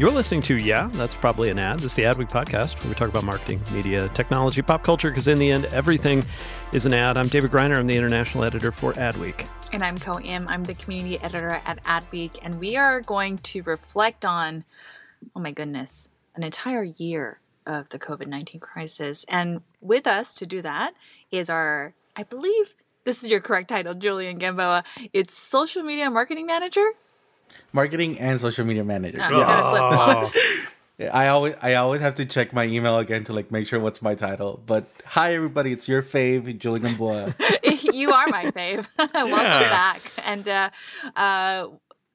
You're listening to Yeah, that's probably an ad. This is the Adweek podcast where we talk about marketing, media, technology, pop culture, because in the end, everything is an ad. I'm David Griner. I'm the international editor for Adweek. And I'm Ko Im. I'm the community editor at Adweek. And we are going to reflect on, oh my goodness, an entire year of the COVID 19 crisis. And with us to do that is our, I believe this is your correct title, Julian Gamboa. It's social media marketing manager marketing and social media manager. Oh, yes. I always I always have to check my email again to like make sure what's my title. But hi everybody, it's your fave, Julian Boa. you are my fave. Welcome back. And uh, uh,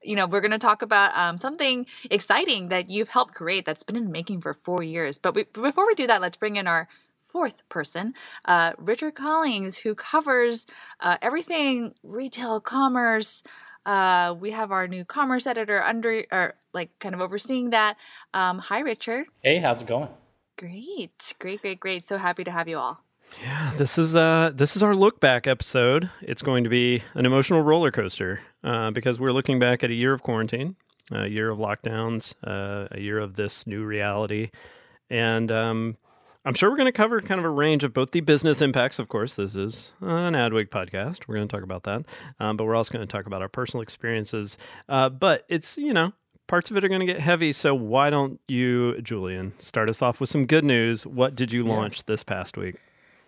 you know, we're going to talk about um, something exciting that you've helped create that's been in the making for four years. But we, before we do that, let's bring in our fourth person, uh, Richard Collings, who covers uh, everything retail, commerce, uh, we have our new commerce editor under, or like kind of overseeing that. Um, hi, Richard. Hey, how's it going? Great, great, great, great. So happy to have you all. Yeah, this is uh this is our look back episode. It's going to be an emotional roller coaster uh, because we're looking back at a year of quarantine, a year of lockdowns, uh, a year of this new reality, and um, I'm sure we're going to cover kind of a range of both the business impacts. Of course, this is an Adweek podcast. We're going to talk about that, um, but we're also going to talk about our personal experiences. Uh, but it's you know parts of it are going to get heavy. So why don't you, Julian, start us off with some good news? What did you launch yeah. this past week?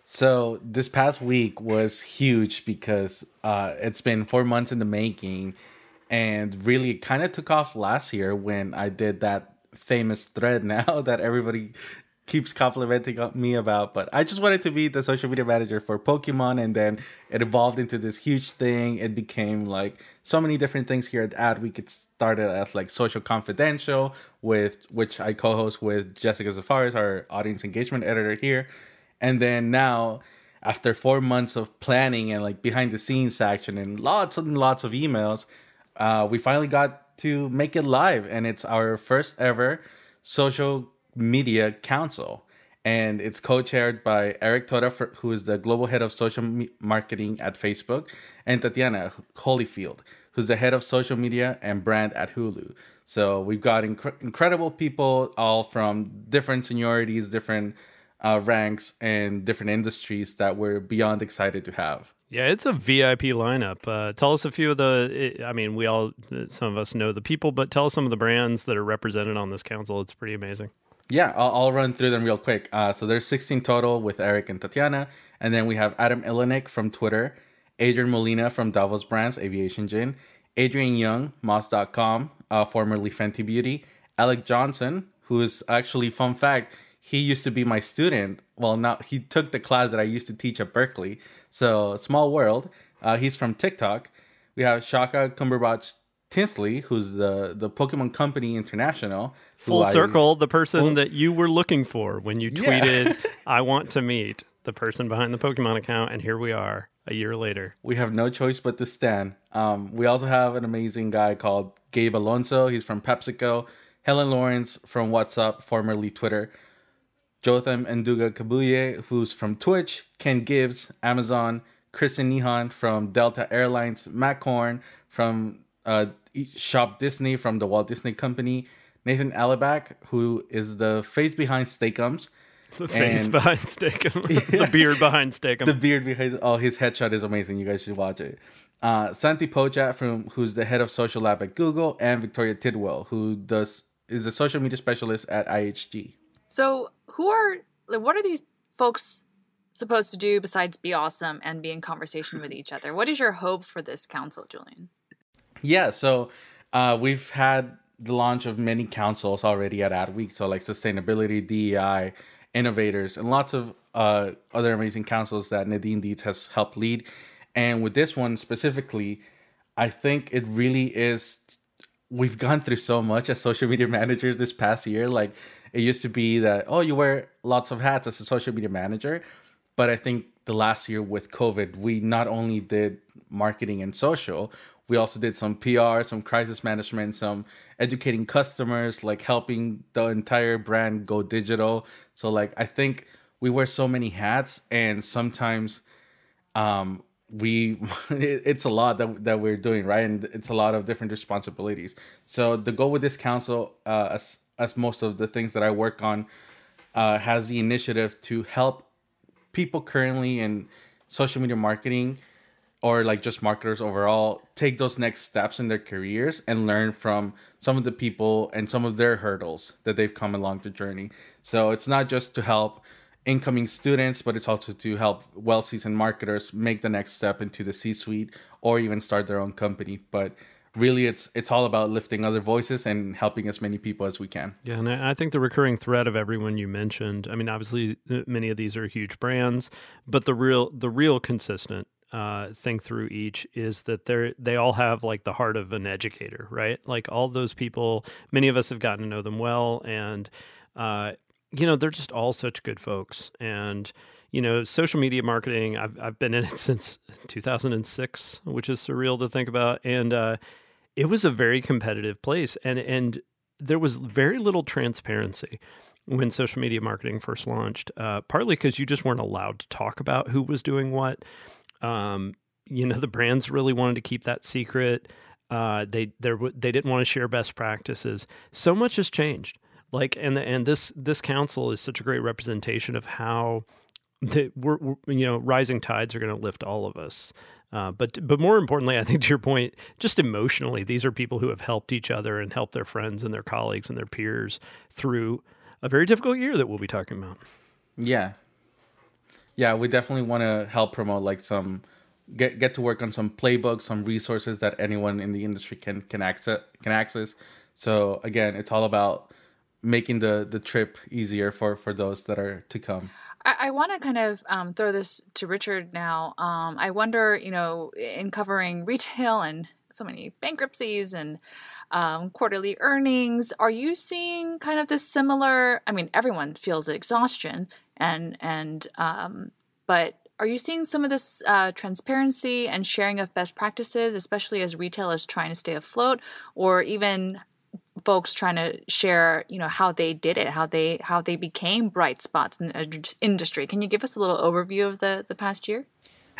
So this past week was huge because uh, it's been four months in the making, and really it kind of took off last year when I did that famous thread now that everybody keeps complimenting me about. But I just wanted to be the social media manager for Pokemon, and then it evolved into this huge thing. It became like so many different things here at Adweek. It started as like Social Confidential, with which I co-host with Jessica Zafarris, our audience engagement editor here, and then now. After four months of planning and like behind the scenes action and lots and lots of emails, uh, we finally got to make it live, and it's our first ever social Media Council. And it's co chaired by Eric Toda, who is the global head of social me- marketing at Facebook, and Tatiana Holifield, who's the head of social media and brand at Hulu. So we've got inc- incredible people, all from different seniorities, different uh, ranks, and different industries that we're beyond excited to have. Yeah, it's a VIP lineup. Uh, tell us a few of the. I mean, we all, some of us know the people, but tell us some of the brands that are represented on this council. It's pretty amazing. Yeah, I'll, I'll, run through them real quick. Uh, so there's 16 total with Eric and Tatiana, and then we have Adam Ilinik from Twitter, Adrian Molina from Davos Brands Aviation Gin, Adrian Young, Moss.com, uh, formerly Fenty Beauty, Alec Johnson, who is actually fun fact, he used to be my student. Well, now he took the class that I used to teach at Berkeley. So small world. Uh, he's from TikTok. We have Shaka Cumberbatch Tinsley, who's the the Pokemon Company International. Full circle, I, the person full, that you were looking for when you tweeted, yeah. "I want to meet the person behind the Pokemon account," and here we are a year later. We have no choice but to stand. Um, we also have an amazing guy called Gabe Alonso. He's from PepsiCo. Helen Lawrence from WhatsApp, formerly Twitter. Jotham Nduga Kabuye, who's from Twitch. Ken Gibbs, Amazon. Kristen Nihan from Delta Airlines. Matt Korn from uh, Shop Disney from the Walt Disney Company, Nathan Allebach, who is the face behind Steak-umms. The face and, behind Steak-umm. Yeah, the beard behind Steak-umm. The beard behind. Oh, his headshot is amazing. You guys should watch it. Uh, Santi Pochat, from who's the head of social lab at Google, and Victoria Tidwell, who does is a social media specialist at IHG. So, who are like, what are these folks supposed to do besides be awesome and be in conversation with each other? What is your hope for this council, Julian? Yeah, so uh, we've had the launch of many councils already at Adweek. So like sustainability, DEI, innovators, and lots of uh, other amazing councils that Nadine Dietz has helped lead. And with this one specifically, I think it really is. We've gone through so much as social media managers this past year. Like it used to be that oh, you wear lots of hats as a social media manager, but I think the last year with COVID, we not only did marketing and social, we also did some PR, some crisis management, some educating customers, like helping the entire brand go digital. So like I think we wear so many hats and sometimes um we it's a lot that, that we're doing right and it's a lot of different responsibilities so the goal with this council uh, as as most of the things that i work on uh, has the initiative to help people currently in social media marketing or like just marketers overall take those next steps in their careers and learn from some of the people and some of their hurdles that they've come along the journey. So it's not just to help incoming students, but it's also to help well seasoned marketers make the next step into the C suite or even start their own company. But really it's it's all about lifting other voices and helping as many people as we can. Yeah, and I think the recurring thread of everyone you mentioned, I mean obviously many of these are huge brands, but the real the real consistent uh, think through each is that they're they all have like the heart of an educator, right? Like all those people, many of us have gotten to know them well, and uh, you know they're just all such good folks. And you know, social media marketing, I've I've been in it since 2006, which is surreal to think about, and uh, it was a very competitive place, and and there was very little transparency when social media marketing first launched, uh, partly because you just weren't allowed to talk about who was doing what. Um, you know, the brands really wanted to keep that secret. Uh, they they they didn't want to share best practices. So much has changed. Like and and this this council is such a great representation of how the, we're, we're you know rising tides are going to lift all of us. Uh, but but more importantly, I think to your point, just emotionally, these are people who have helped each other and helped their friends and their colleagues and their peers through a very difficult year that we'll be talking about. Yeah, yeah, we definitely want to help promote like some get get to work on some playbooks, some resources that anyone in the industry can can access can access. So again, it's all about making the the trip easier for for those that are to come. I, I want to kind of um, throw this to Richard now. Um, I wonder, you know, in covering retail and so many bankruptcies and um, quarterly earnings, are you seeing kind of this similar? I mean, everyone feels exhaustion and and um, but are you seeing some of this uh, transparency and sharing of best practices, especially as retailers trying to stay afloat, or even folks trying to share, you know, how they did it, how they how they became bright spots in the industry? Can you give us a little overview of the the past year?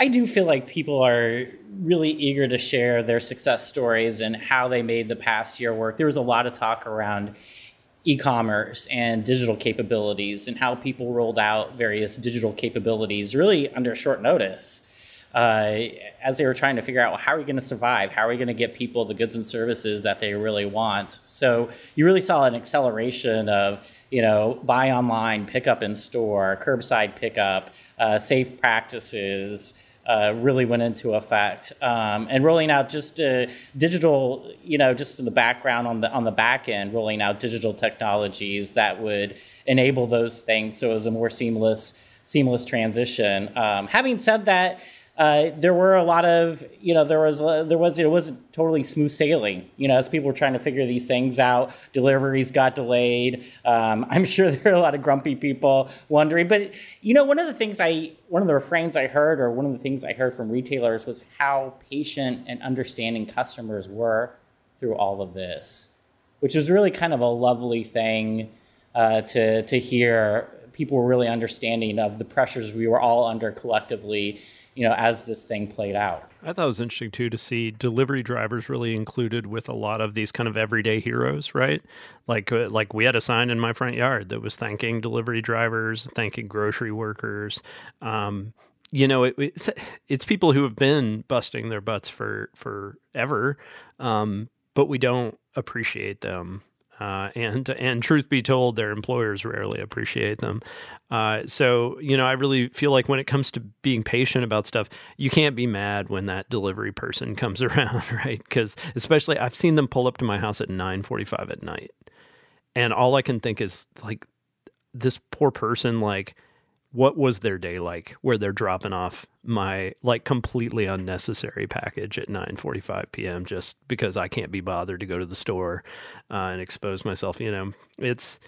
I do feel like people are really eager to share their success stories and how they made the past year work. There was a lot of talk around e-commerce and digital capabilities and how people rolled out various digital capabilities really under short notice uh, as they were trying to figure out well, how are we going to survive? How are we going to get people the goods and services that they really want? So you really saw an acceleration of you know buy online pick up in store curbside pickup uh, safe practices uh, really went into effect, um, and rolling out just uh, digital, you know, just in the background on the on the back end, rolling out digital technologies that would enable those things, so it was a more seamless seamless transition. Um, having said that, uh, there were a lot of you know there was uh, there was it wasn't totally smooth sailing you know as people were trying to figure these things out. Deliveries got delayed. Um, i'm sure there are a lot of grumpy people wondering. But you know one of the things i one of the refrains i heard or one of the things i heard from retailers was how patient and understanding customers were through all of this which was really kind of a lovely thing uh, to to hear people were really understanding of the pressures we were all under collectively you know, as this thing played out. I thought it was interesting too to see delivery drivers really included with a lot of these kind of everyday heroes, right? Like, uh, like we had a sign in my front yard that was thanking delivery drivers, thanking grocery workers. Um, you know, it, it's it's people who have been busting their butts for forever, um, but we don't appreciate them Uh, and and truth be told, their employers rarely appreciate them. Uh, so you know, I really feel like when it comes to being patient about stuff, you can't be mad when that delivery person comes around, right? Because especially I've seen them pull up to my house at nine forty-five at night, and all I can think is like this poor person, like what was their day like where they're dropping off my like completely unnecessary package at 9:45 p.m. just because I can't be bothered to go to the store uh, and expose myself, you know. It's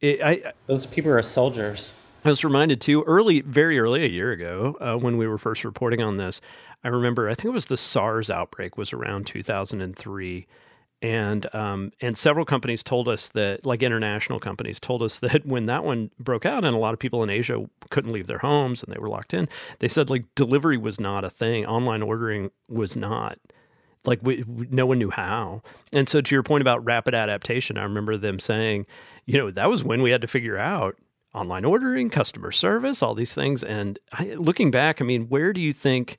it, I those people are soldiers. I was reminded too early, very early a year ago, uh, when we were first reporting on this. I remember, I think it was the SARS outbreak was around 2003, and um, and several companies told us that like international companies told us that when that one broke out and a lot of people in Asia couldn't leave their homes and they were locked in they said like delivery was not a thing. Online ordering was not. Like we, no one knew how. And so to your point about rapid adaptation I remember them saying you know that was when we had to figure out online ordering customer service all these things. And I, looking back I mean where do you think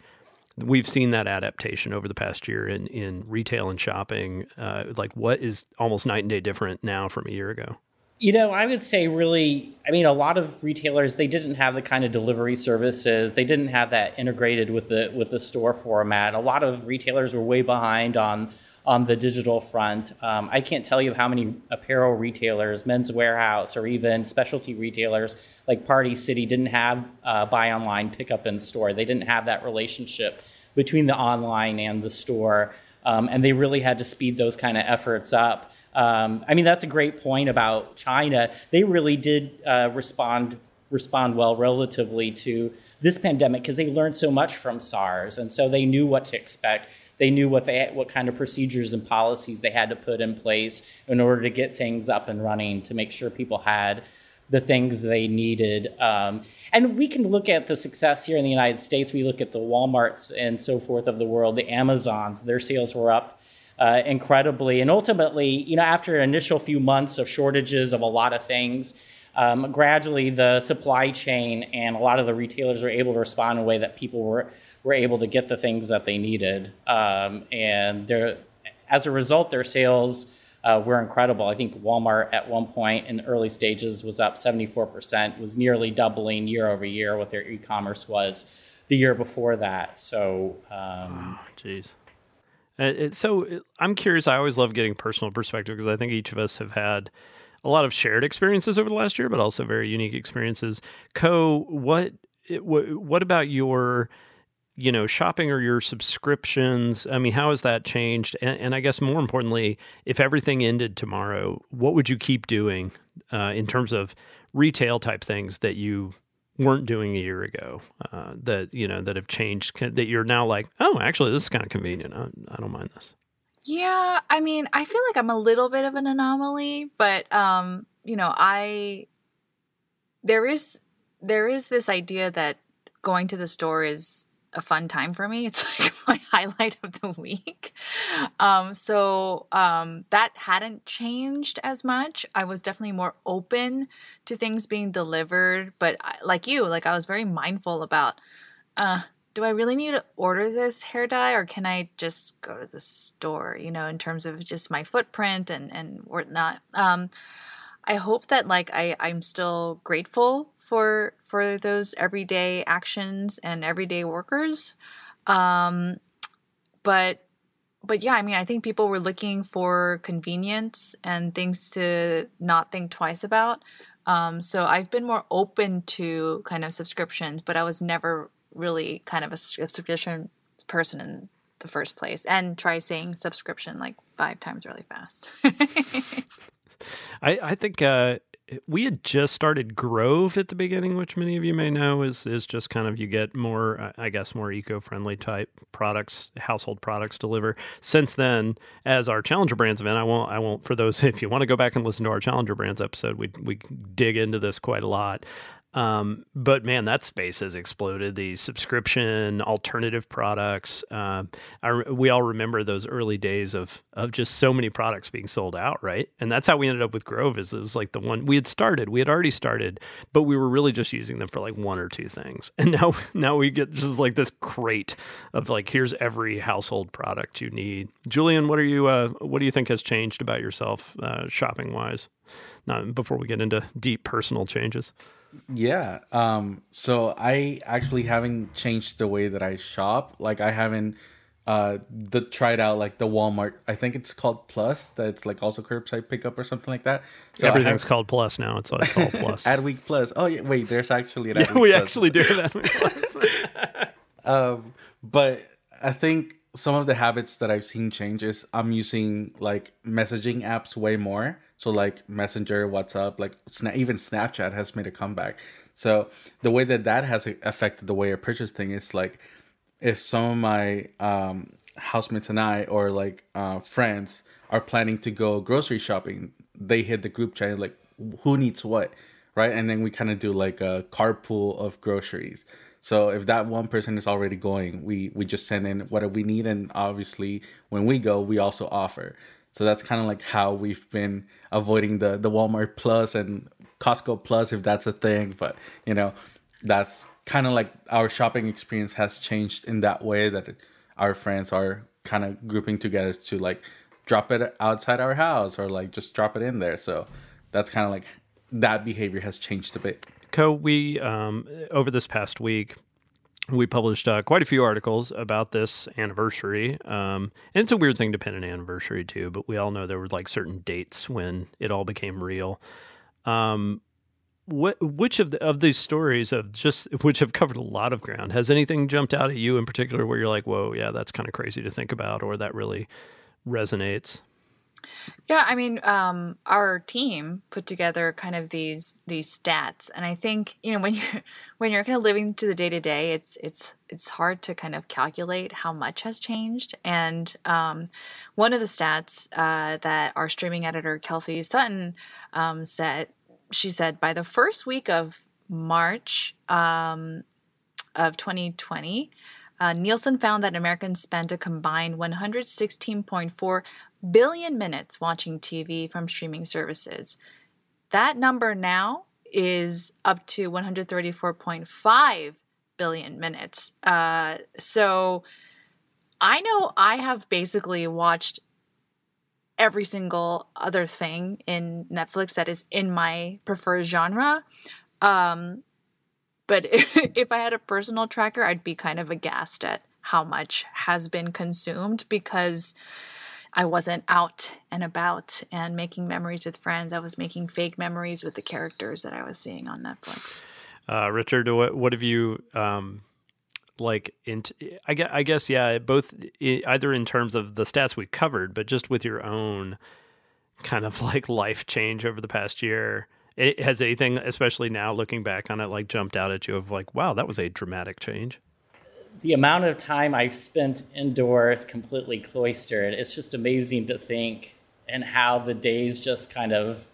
we've seen that adaptation over the past year in, in retail and shopping. Uh, like, what is almost night and day different now from a year ago? You know, I would say really, I mean, a lot of retailers they didn't have the kind of delivery services. They didn't have that integrated with the with the store format. A lot of retailers were way behind on on the digital front. Um, I can't tell you how many apparel retailers, Men's Wearhouse, or even specialty retailers like Party City didn't have uh, buy online, pick up in store. They didn't have that relationship between the online and the store. Um, and they really had to speed those kind of efforts up. Um, I mean, that's a great point about China. They really did uh, respond respond well relatively to this pandemic because they learned so much from SARS, and so they knew what to expect. They knew what they what kind of procedures and policies they had to put in place in order to get things up and running to make sure people had the things they needed. Um, and we can look at the success here in the United States. We look at the Walmarts and so forth of the world, the Amazons. Their sales were up. Uh, incredibly, and ultimately, you know, after an initial few months of shortages of a lot of things, um, gradually the supply chain and a lot of the retailers were able to respond in a way that people were were able to get the things that they needed, um, and as a result, their sales uh, were incredible. I think Walmart at one point in the early stages was up 74%, was nearly doubling year over year what their e-commerce was the year before that. So, um. Oh, so I'm curious. I always love getting personal perspective because I think each of us have had a lot of shared experiences over the last year, but also very unique experiences. Ko, what what about your you know shopping or your subscriptions? I mean how has that changed? And, and i guess more importantly if everything ended tomorrow what would you keep doing uh, in terms of retail type things that you weren't doing a year ago uh, that you know that have changed that you're now like oh actually this is kind of convenient. I, I don't mind this yeah i mean i feel like i'm a little bit of an anomaly but um you know i there is there is this idea that going to the store is a fun time for me. It's like my highlight of the week. Um, so um, that hadn't changed as much. I was definitely more open to things being delivered, but I, like you, like I was very mindful about. Uh, do I really need to order this hair dye, or can I just go to the store? You know, in terms of just my footprint and and whatnot. Um, I hope that like I I'm still grateful for for those everyday actions and everyday workers. Um, but but yeah, I mean, I think people were looking for convenience and things to not think twice about. Um, so I've been more open to kind of subscriptions, but I was never really kind of a subscription person in the first place. And try saying subscription like five times really fast. I, I think uh, we had just started Grove at the beginning, which many of you may know is is just kind of you get more, I guess, more eco friendly type products, household products deliver. Since then, as our Challenger Brands event, I won't, I won't. For those, if you want to go back and listen to our Challenger Brands episode, we we dig into this quite a lot. Um, but man, that space has exploded. The subscription alternative products. Uh, I, we all remember those early days of of just so many products being sold out, right? And that's how we ended up with Grove. Is it was like the one we had started. We had already started, but we were really just using them for like one or two things. And now now we get just like this crate of like here's every household product you need. Julian, what are you? Uh, what do you think has changed about yourself uh, shopping wise? Not before we get into deep personal changes. Yeah. Um, so I actually haven't changed the way that I shop. Like I haven't uh the tried out like the Walmart. I think it's called Plus. That's like also curbside pickup or something like that. So everything's called Plus now. It's, it's all Plus. Adweek Plus. Oh yeah. Wait, there's actually an. Yeah, we Plus. actually do that. Um, but I think some of the habits that I've seen change is I'm using like messaging apps way more. So like Messenger, WhatsApp, like Sna- even Snapchat has made a comeback. So the way that that has affected the way I purchase things is like if some of my um, housemates and I or like uh, friends are planning to go grocery shopping, they hit the group chat like who needs what, right? And then we kind of do like a carpool of groceries. So if that one person is already going, we we just send in what we need, and obviously when we go, we also offer. So that's kind of like how we've been avoiding the the Walmart Plus and Costco Plus if that's a thing. But you know, that's kind of like our shopping experience has changed in that way that our friends are kind of grouping together to like drop it outside our house or like just drop it in there. So that's kind of like that behavior has changed a bit. Ko, we um, over this past week we published uh, quite a few articles about this anniversary. Um, and it's a weird thing to pin an anniversary to, but we all know there were like certain dates when it all became real. Um, what, which of the, of these stories of just which have covered a lot of ground has anything jumped out at you in particular where you're like, whoa, yeah, that's kind of crazy to think about, or that really resonates? Yeah, I mean, um, our team put together kind of these these stats, and I think you know when you're when you're kind of living to the day to day, it's it's it's hard to kind of calculate how much has changed. And um, one of the stats uh, that our streaming editor Kelsey Sutton um, said, she said by the first week of March um, of 2020. Uh, Nielsen found that Americans spent a combined 116.4 billion minutes watching TV from streaming services. That number now is up to 134.5 billion minutes. Uh, so I know I have basically watched every single other thing in Netflix that is in my preferred genre. Um, but if I had a personal tracker, I'd be kind of aghast at how much has been consumed because I wasn't out and about and making memories with friends. I was making fake memories with the characters that I was seeing on Netflix. Uh, Richard, what, what have you um, like? In, I guess, I guess, yeah, both either in terms of the stats we covered, but just with your own kind of like life change over the past year. It, has anything, especially now looking back on it, like jumped out at you of like, wow, that was a dramatic change? The amount of time I've spent indoors, completely cloistered, it's just amazing to think and how the days just kind of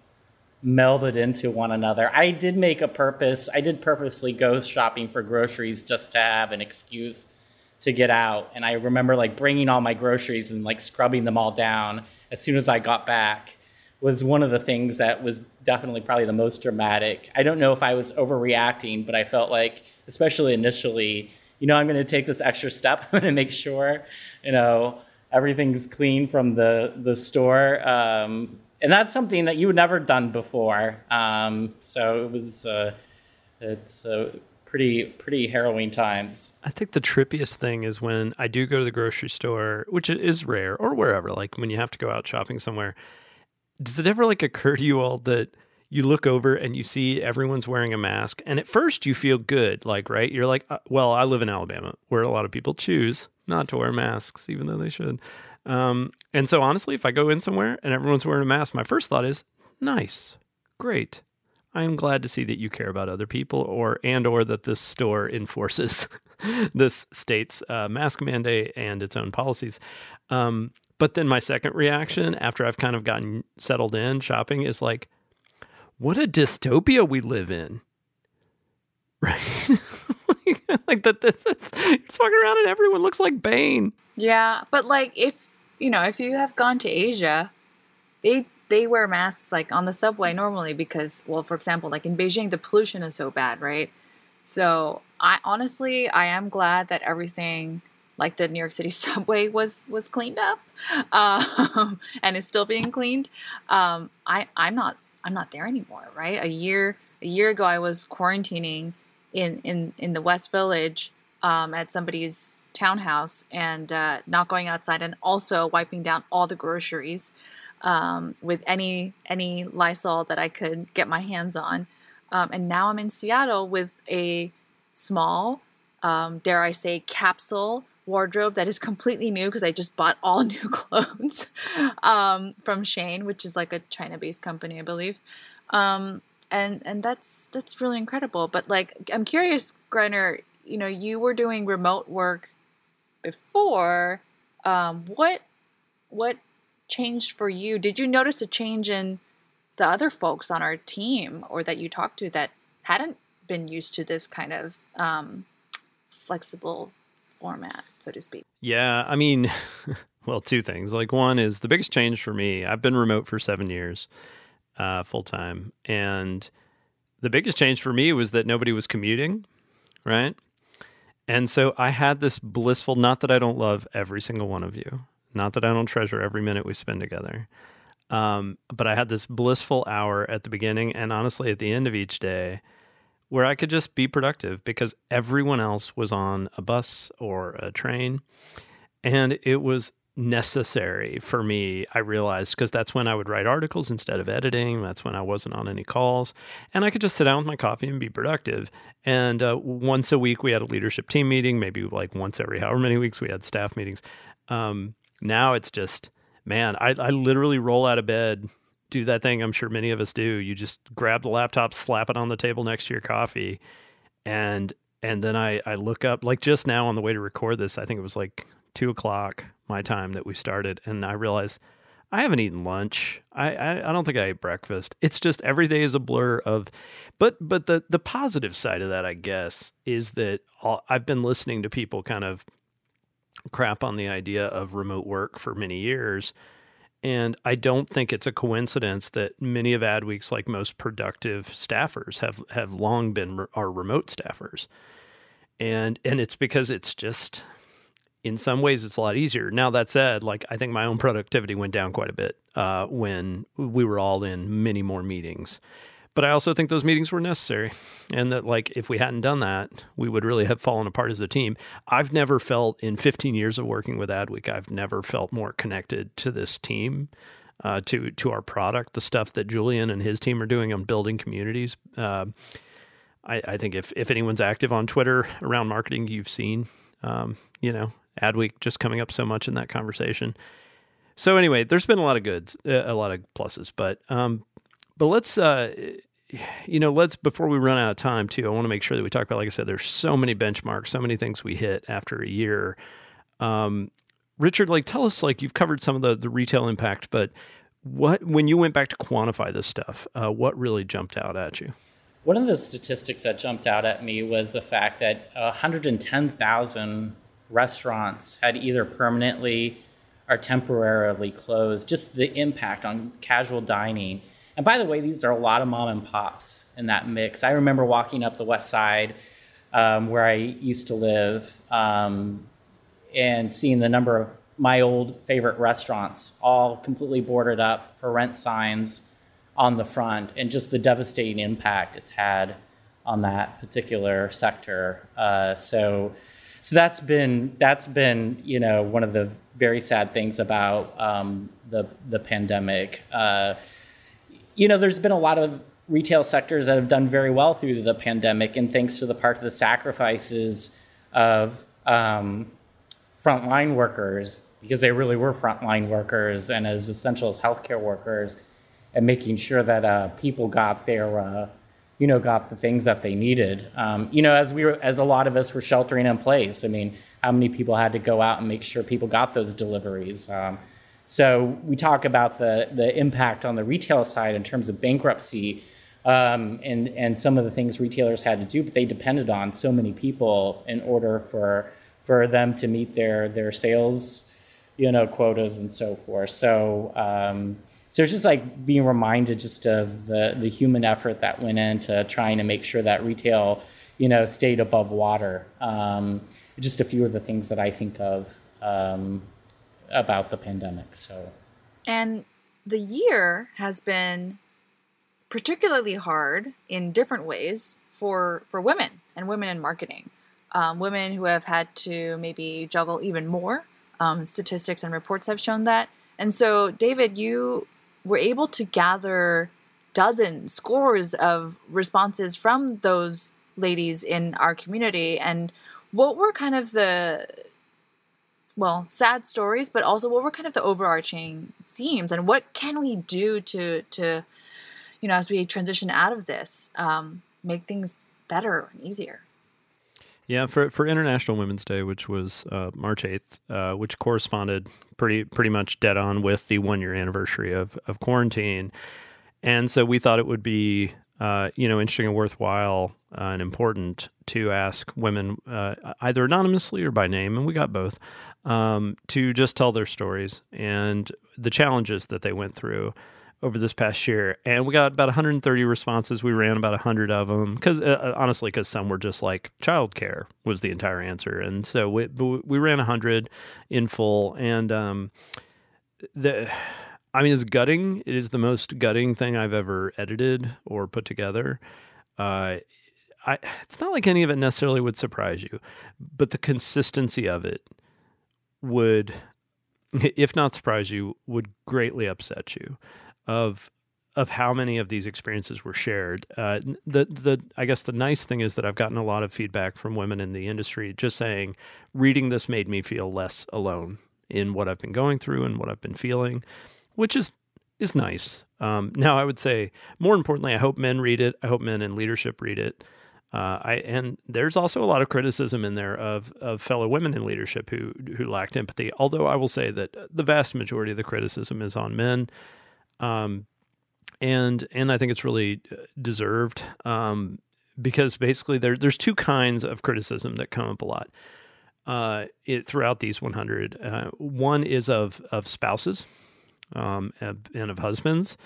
melded into one another. I did make a purpose, I did purposely go shopping for groceries just to have an excuse to get out. And I remember like bringing all my groceries and like scrubbing them all down as soon as I got back was one of the things that was definitely probably the most dramatic. I don't know if I was overreacting, but I felt like, especially initially, you know, I'm going to take this extra step. I'm going to make sure, you know, everything's clean from the the store. Um, and that's something that you had never done before. Um, so it was, uh, it's uh, pretty pretty harrowing times. I think the trippiest thing is when I do go to the grocery store, which is rare, or wherever, like when you have to go out shopping somewhere. Does it ever like occur to you all that? You look over and you see everyone's wearing a mask. And at first you feel good, like, right? You're like, uh, well, I live in Alabama where a lot of people choose not to wear masks, even though they should. Um, and so honestly, if I go in somewhere and everyone's wearing a mask, my first thought is, nice, great. I am glad to see that you care about other people or and or that this store enforces this state's uh, mask mandate and its own policies. Um, but then my second reaction after I've kind of gotten settled in shopping is like, what a dystopia we live in. right? like that. This is you're just walking around and everyone looks like Bane. Yeah, but like if you know if you have gone to Asia, they they wear masks like on the subway normally because well, for example, like in Beijing, the pollution is so bad, right? So I honestly I am glad that everything like the New York City subway was was cleaned up um, and is still being cleaned. Um, I I'm not I'm not there anymore, right? A year a year ago, I was quarantining in in in the West Village um, at somebody's townhouse and uh, not going outside, and also wiping down all the groceries um, with any any Lysol that I could get my hands on. Um, and now I'm in Seattle with a small, um, dare I say, capsule wardrobe that is completely new because I just bought all new clothes um, from Shein, which is like a China-based company, I believe. Um, and and that's that's really incredible. But like, I'm curious, Griner. You know, you were doing remote work before. Um, what what changed for you? Did you notice a change in the other folks on our team or that you talked to that hadn't been used to this kind of um, flexible format, so to speak? Yeah, I mean, well, two things. Like, one is the biggest change for me, I've been remote for seven years uh, full time. And the biggest change for me was that nobody was commuting, right? And so I had this blissful, not that I don't love every single one of you, not that I don't treasure every minute we spend together. Um, but I had this blissful hour at the beginning and honestly at the end of each day where I could just be productive because everyone else was on a bus or a train. And it was necessary for me, I realized, because that's when I would write articles instead of editing. That's when I wasn't on any calls. And I could just sit down with my coffee and be productive. And uh, once a week, we had a leadership team meeting, maybe like once every however many weeks we had staff meetings. Um, now it's just, man, I, I literally roll out of bed, do that thing I'm sure many of us do. You just grab the laptop, slap it on the table next to your coffee, and and then I, I look up like just now on the way to record this, I think it was like two o'clock my time that we started, and I realized I haven't eaten lunch. I, I, I don't think I ate breakfast. It's just every day is a blur of, but but the the positive side of that, I guess, is that all, I've been listening to people kind of crap on the idea of remote work for many years. And I don't think it's a coincidence that many of Adweek's like most productive staffers have have long been are remote staffers. And and it's because it's just in some ways it's a lot easier. Now that said, like I think my own productivity went down quite a bit uh, when we were all in many more meetings. But I also think those meetings were necessary, and that like if we hadn't done that, we would really have fallen apart as a team. I've never felt in 15 years of working with Adweek, I've never felt more connected to this team, uh, to to our product, the stuff that Julian and his team are doing on building communities. Uh, I, I, think if if anyone's active on Twitter around marketing, you've seen um, you know Adweek just coming up so much in that conversation. So anyway, there's been a lot of goods, a lot of pluses, but um, but let's uh, you know let's before we run out of time too. I want to make sure that we talk about, like I said, there's so many benchmarks, so many things we hit after a year. Um, Richard, like tell us, like you've covered some of the the retail impact, but what when you went back to quantify this stuff, uh, what really jumped out at you? One of the statistics that jumped out at me was the fact that 110,000 restaurants had either permanently or temporarily closed, just the impact on casual dining. And by the way, these are a lot of mom and pops in that mix. I remember walking up the west side um, where I used to live um, and seeing the number of my old favorite restaurants all completely boarded up for rent signs on the front and just the devastating impact it's had on that particular sector. Uh, so, so that's been that's been you know one of the very sad things about um, the the pandemic. Uh, you know, there's been a lot of retail sectors that have done very well through the pandemic, and thanks to the part of the sacrifices of um, frontline workers, because they really were frontline workers and as essential as healthcare workers, and making sure that uh, people got their uh, you know, got the things that they needed. Um, you know, as we were, as a lot of us were sheltering in place. I mean, how many people had to go out and make sure people got those deliveries? Um, so we talk about the the impact on the retail side in terms of bankruptcy. um, and and some of the things retailers had to do, but they depended on so many people in order for for them to meet their their sales, you know, quotas and so forth. So. Um, so it's just like being reminded just of the the human effort that went into trying to make sure that retail, you know, stayed above water. Um, just a few of the things that I think of um, about the pandemic. So, and the year has been particularly hard in different ways for for women and women in marketing. Um, women who have had to maybe juggle even more. Um, statistics and reports have shown that. And so, David, you were able to gather dozens, scores of responses from those ladies in our community. And what were kind of the well, sad stories, but also what were kind of the overarching themes and what can we do to to you know as we transition out of this um, make things better and easier. Yeah, for for International Women's Day, which was uh, March eighth, uh, which corresponded pretty pretty much dead on with the one year anniversary of of quarantine, and so we thought it would be uh, you know interesting and worthwhile uh, and important to ask women uh, either anonymously or by name, and we got both um, to just tell their stories and the challenges that they went through over this past year, and we got about 130 responses. We ran about 100 of them because, uh, uh honestly, because some were just like childcare was the entire answer, and so we we ran 100 in full, and um, the. I mean, it's gutting. It is the most gutting thing I've ever edited or put together. Uh, I, it's not like any of it necessarily would surprise you, but the consistency of it would, if not surprise you, would greatly upset you of of how many of these experiences were shared. Uh, the the I guess the nice thing is that I've gotten a lot of feedback from women in the industry just saying reading this made me feel less alone in what I've been going through and what I've been feeling, which is is nice. Um, now I would say more importantly, I hope men read it. I hope men in leadership read it. Uh, I and there's also a lot of criticism in there of of fellow women in leadership who who lacked empathy. Although I will say that the vast majority of the criticism is on men. Um, and and I think it's really uh, deserved um, because basically there there's two kinds of criticism that come up a lot uh, it, throughout these 100. Uh, one is of of spouses um, and of husbands,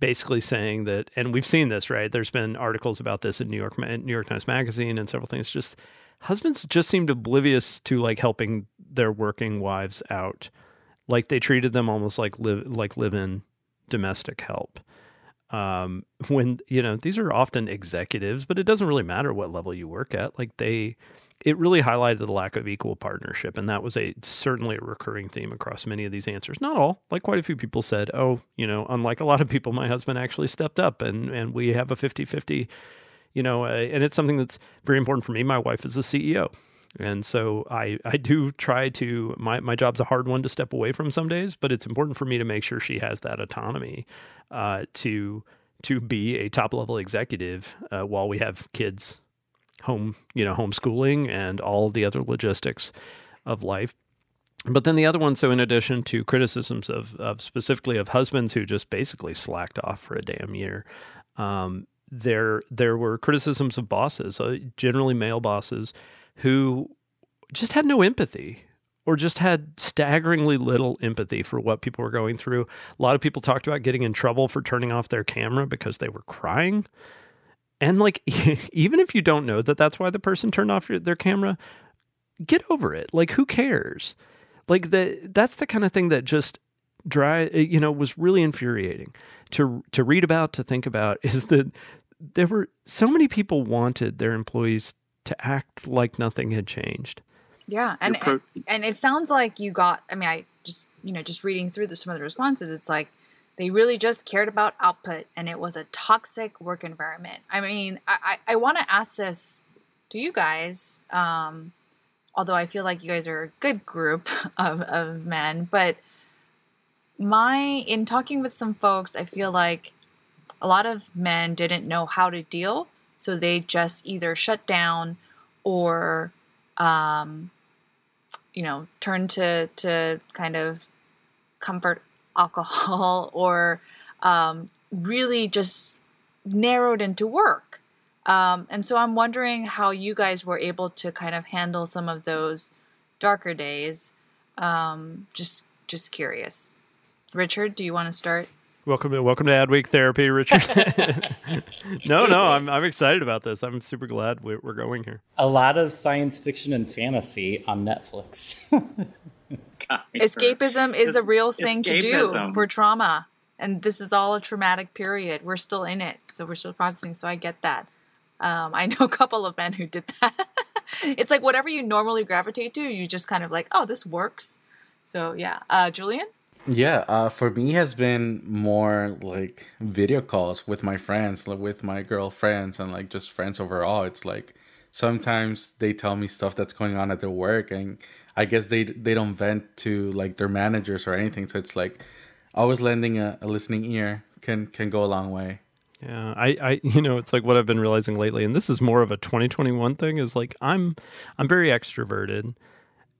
basically saying that, and we've seen this right. There's been articles about this in New York New York Times Magazine and several things. Just husbands just seemed oblivious to like helping their working wives out, like they treated them almost like live like live in domestic help. Um, when you know these are often executives, but it doesn't really matter what level you work at. Like they, it really highlighted the lack of equal partnership, and that was a certainly a recurring theme across many of these answers. Not all, like quite a few people said, "Oh, you know, unlike a lot of people, my husband actually stepped up, and and we have a 50-50, You know, uh, and it's something that's very important for me. My wife is a CEO, and so I, I do try to my, my job's a hard one to step away from some days, but it's important for me to make sure she has that autonomy uh, to to be a top level executive uh, while we have kids home you know homeschooling and all the other logistics of life. But then the other one, so in addition to criticisms of, of specifically of husbands who just basically slacked off for a damn year, um, there there were criticisms of bosses, uh, generally male bosses, who just had no empathy or just had staggeringly little empathy for what people were going through. A lot of people talked about getting in trouble for turning off their camera because they were crying. And like, even if you don't know that that's why the person turned off their camera, get over it. Like, who cares? Like the that's the kind of thing that just dry, eh, you know, was really infuriating to to read about, to think about. Is that there were so many people wanted their employees to act like nothing had changed. Yeah, and, pro- and and it sounds like you got. I mean, I just you know just reading through the, some of the responses, it's like they really just cared about output, and it was a toxic work environment. I mean, I I, I want to ask this to you guys, um, although I feel like you guys are a good group of of men, but my in talking with some folks, I feel like a lot of men didn't know how to deal so they just either shut down or, um, you know, turn to, to kind of comfort alcohol or um, really just narrowed into work. Um, and so I'm wondering how you guys were able to kind of handle some of those darker days. Um, just just curious. Richard, do you want to start? Welcome to welcome to Adweek Therapy, Richard. no, no, I'm I'm excited about this. I'm super glad we're, we're going here. A lot of science fiction and fantasy on Netflix. Escapism is a real thing to do for trauma, and this is all a traumatic period. We're still in it, so we're still processing. So I get that. Um, I know a couple of men who did that. it's like whatever you normally gravitate to, you just kind of like, oh, this works. So yeah, uh, Julian. Yeah, uh, for me has been more like video calls with my friends, like with my girlfriends, and like just friends overall. It's like sometimes they tell me stuff that's going on at their work, and I guess they they don't vent to like their managers or anything. So it's like always lending a, a listening ear can can go a long way. Yeah, I, I, you know, it's like what I've been realizing lately, and this is more of a 2021 thing. Is like I'm, I'm very extroverted,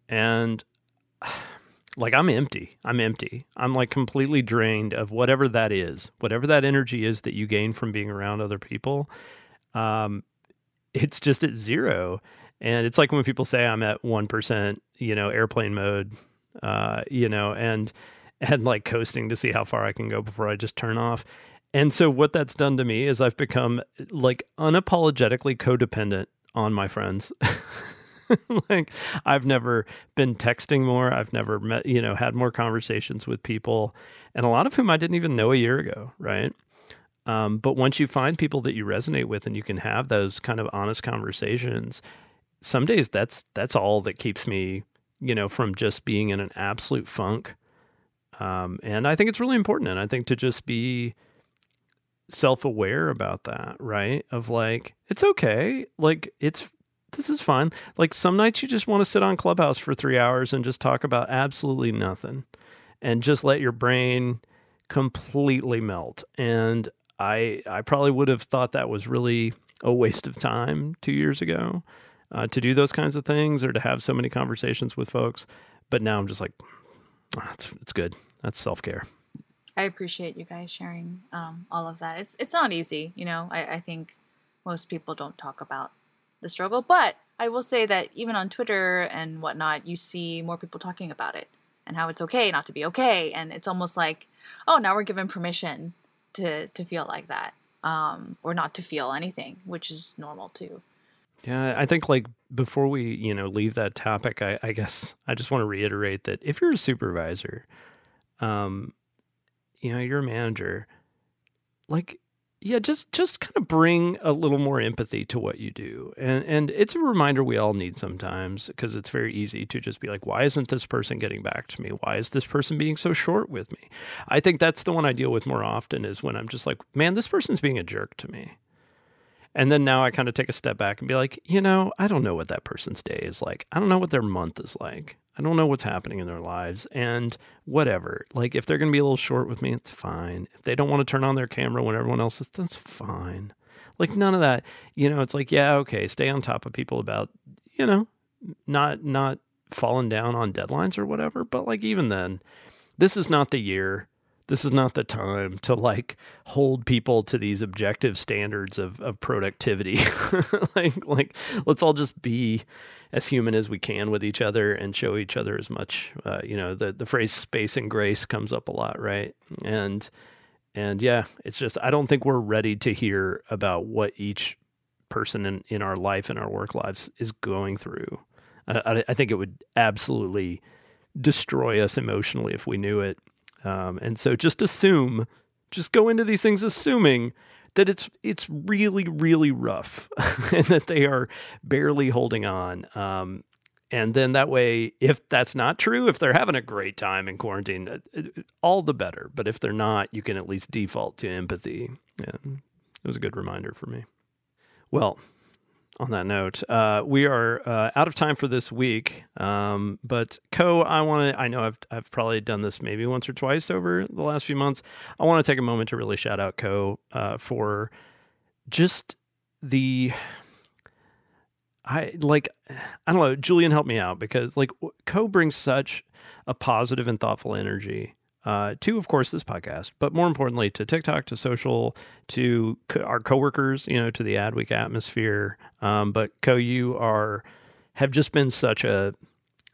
and like I'm empty. I'm empty. I'm like completely drained of whatever that is, whatever that energy is that you gain from being around other people. Um, it's just at zero, and it's like when people say I'm at one percent, you know, airplane mode, uh, you know, and and like coasting to see how far I can go before I just turn off. And so what that's done to me is I've become like unapologetically codependent on my friends. like I've never been texting more. I've never met, you know, had more conversations with people, and a lot of whom I didn't even know a year ago, right? Um, but once you find people that you resonate with and you can have those kind of honest conversations, some days that's that's all that keeps me, you know, from just being in an absolute funk. Um, and I think it's really important, and I think to just be self-aware about that, right? Of like, it's okay, like it's this is fine. Like some nights you just want to sit on Clubhouse for three hours and just talk about absolutely nothing and just let your brain completely melt. And I I probably would have thought that was really a waste of time two years ago uh, to do those kinds of things or to have so many conversations with folks. But now I'm just like, oh, it's it's good. That's self care. I appreciate you guys sharing um, all of that. It's it's not easy, you know. I, I think most people don't talk about the struggle. But I will say that even on Twitter and whatnot, you see more people talking about it and how it's okay not to be okay. And it's almost like, oh, now we're given permission to to feel like that, um, or not to feel anything, which is normal too. Yeah, I think like before we you know leave that topic, I, I guess I just want to reiterate that if you're a supervisor, um, you know, you're a manager, like yeah, just just kind of bring a little more empathy to what you do. And and it's a reminder we all need sometimes because it's very easy to just be like, why isn't this person getting back to me? Why is this person being so short with me? I think that's the one I deal with more often is when I'm just like, man, this person's being a jerk to me. And then now I kind of take a step back and be like, you know, I don't know what that person's day is like. I don't know what their month is like. I don't know what's happening in their lives and whatever. Like if they're going to be a little short with me, it's fine. If they don't want to turn on their camera when everyone else is, that's fine. Like none of that. You know, it's like, yeah, okay, stay on top of people about, you know, not not falling down on deadlines or whatever, but like even then, this is not the year this is not the time to like hold people to these objective standards of, of productivity. like like let's all just be as human as we can with each other and show each other as much. Uh, you know, the the phrase "space and grace" comes up a lot, right? And and yeah, it's just I don't think we're ready to hear about what each person in, in our life and our work lives is going through. I, I think it would absolutely destroy us emotionally if we knew it. Um, and so just assume, just go into these things assuming that it's it's really really rough and that they are barely holding on. Um, and then that way, if that's not true, if they're having a great time in quarantine, uh, uh, all the better. But if they're not, you can at least default to empathy. Yeah, it was a good reminder for me. Well, on that note, uh, we are uh, out of time for this week. Um, but Ko, I want to. I know I've I've probably done this maybe once or twice over the last few months. I want to take a moment to really shout out Ko uh, for just the. I like. I don't know. Julian helped me out because like Ko brings such a positive and thoughtful energy uh, to, of course, this podcast, but more importantly, to TikTok, to social, to co- our coworkers, you know, to the Adweek atmosphere. Um, but Ko, you are have just been such a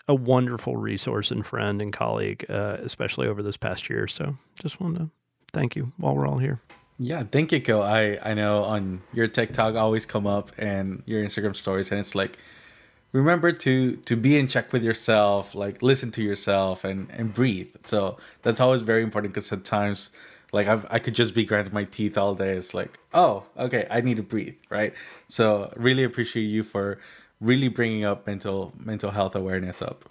a wonderful resource and friend and colleague, uh, especially over this past year. So, just want to thank you while we're all here. Yeah, thank you, Ko. I I know on your TikTok always come up and your Instagram stories, and it's like remember to to be in check with yourself like listen to yourself and and breathe. So that's always very important because sometimes like I've, i could just be grinding my teeth all day. It's like oh okay i need to breathe right? So really appreciate you for really bringing up mental mental health awareness up.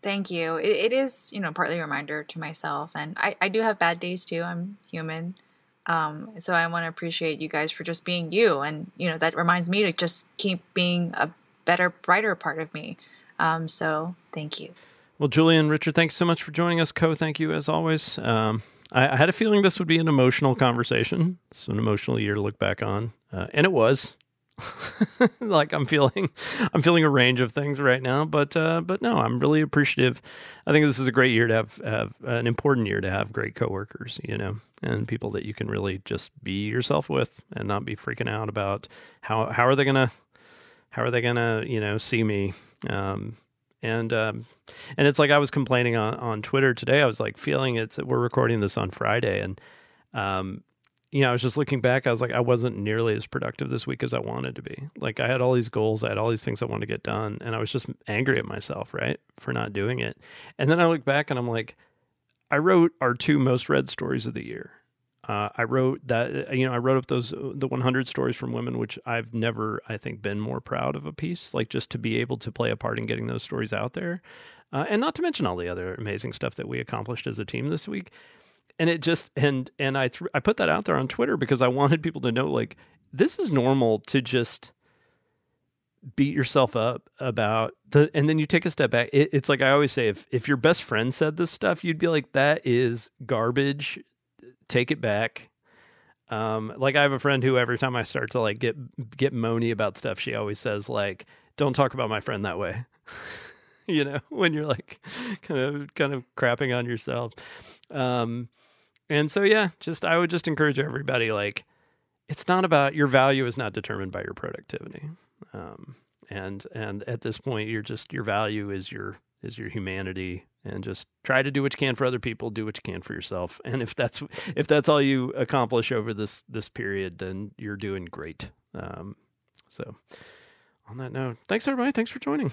Thank you. It, it is you know partly a reminder to myself and i i do have bad days too. I'm human. Um, so I want to appreciate you guys for just being you, and you know that reminds me to just keep being a better, brighter part of me. Um, so thank you. Well, Julian, Richard, thanks so much for joining us. Ko, thank you as always. Um, I, I, had a feeling this would be an emotional conversation. It's an emotional year to look back on, uh, and it was. like I'm feeling, I'm feeling a range of things right now, but uh, but no, I'm really appreciative. I think this is a great year to have have an important year to have great coworkers, you know, and people that you can really just be yourself with and not be freaking out about how how are they gonna how are they gonna you know see me um, and um, and it's like I was complaining on on Twitter today. I was like feeling it's we're recording this on Friday, and um, you know I was just looking back. I was like I wasn't nearly as productive this week as I wanted to be. Like I had all these goals, I had all these things I wanted to get done, and I was just angry at myself, right, for not doing it. And then I look back and I'm like, I wrote our two most read stories of the year, uh, I wrote that you know I wrote up those the 100 stories from women, which I've never I think been more proud of a piece. Like just to be able to play a part in getting those stories out there, uh, and not to mention all the other amazing stuff that we accomplished as a team this week. And it just and and I th- I put that out there on Twitter because I wanted people to know like this is normal to just beat yourself up about the and then you take a step back it, it's like i always say if if your best friend said this stuff you'd be like that is garbage take it back. Um, like I have a friend who every time I start to like get get moany about stuff, she always says like, "Don't talk about my friend that way." you know, when you're like kind of kind of crapping on yourself. Um, and so yeah, just I would just encourage everybody like, it's not about your value is not determined by your productivity. Um, and and at this point, you're just your value is your is your humanity and just try to do what you can for other people do what you can for yourself and if that's if that's all you accomplish over this this period then you're doing great um, so on that note thanks everybody thanks for joining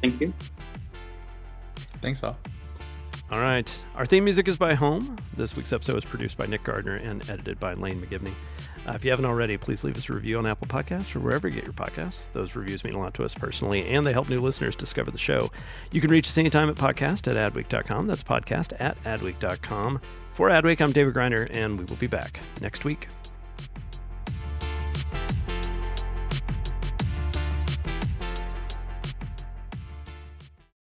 thank you thanks all all right. Our theme music is by Home. This week's episode was produced by Nick Gardner and edited by Lane McGivney. Uh, if you haven't already, please leave us a review on Apple Podcasts or wherever you get your podcasts. Those reviews mean a lot to us personally, and they help new listeners discover the show. You can reach us anytime at podcast at adweek.com. That's podcast at adweek.com. For Adweek, I'm David Griner, and we will be back next week.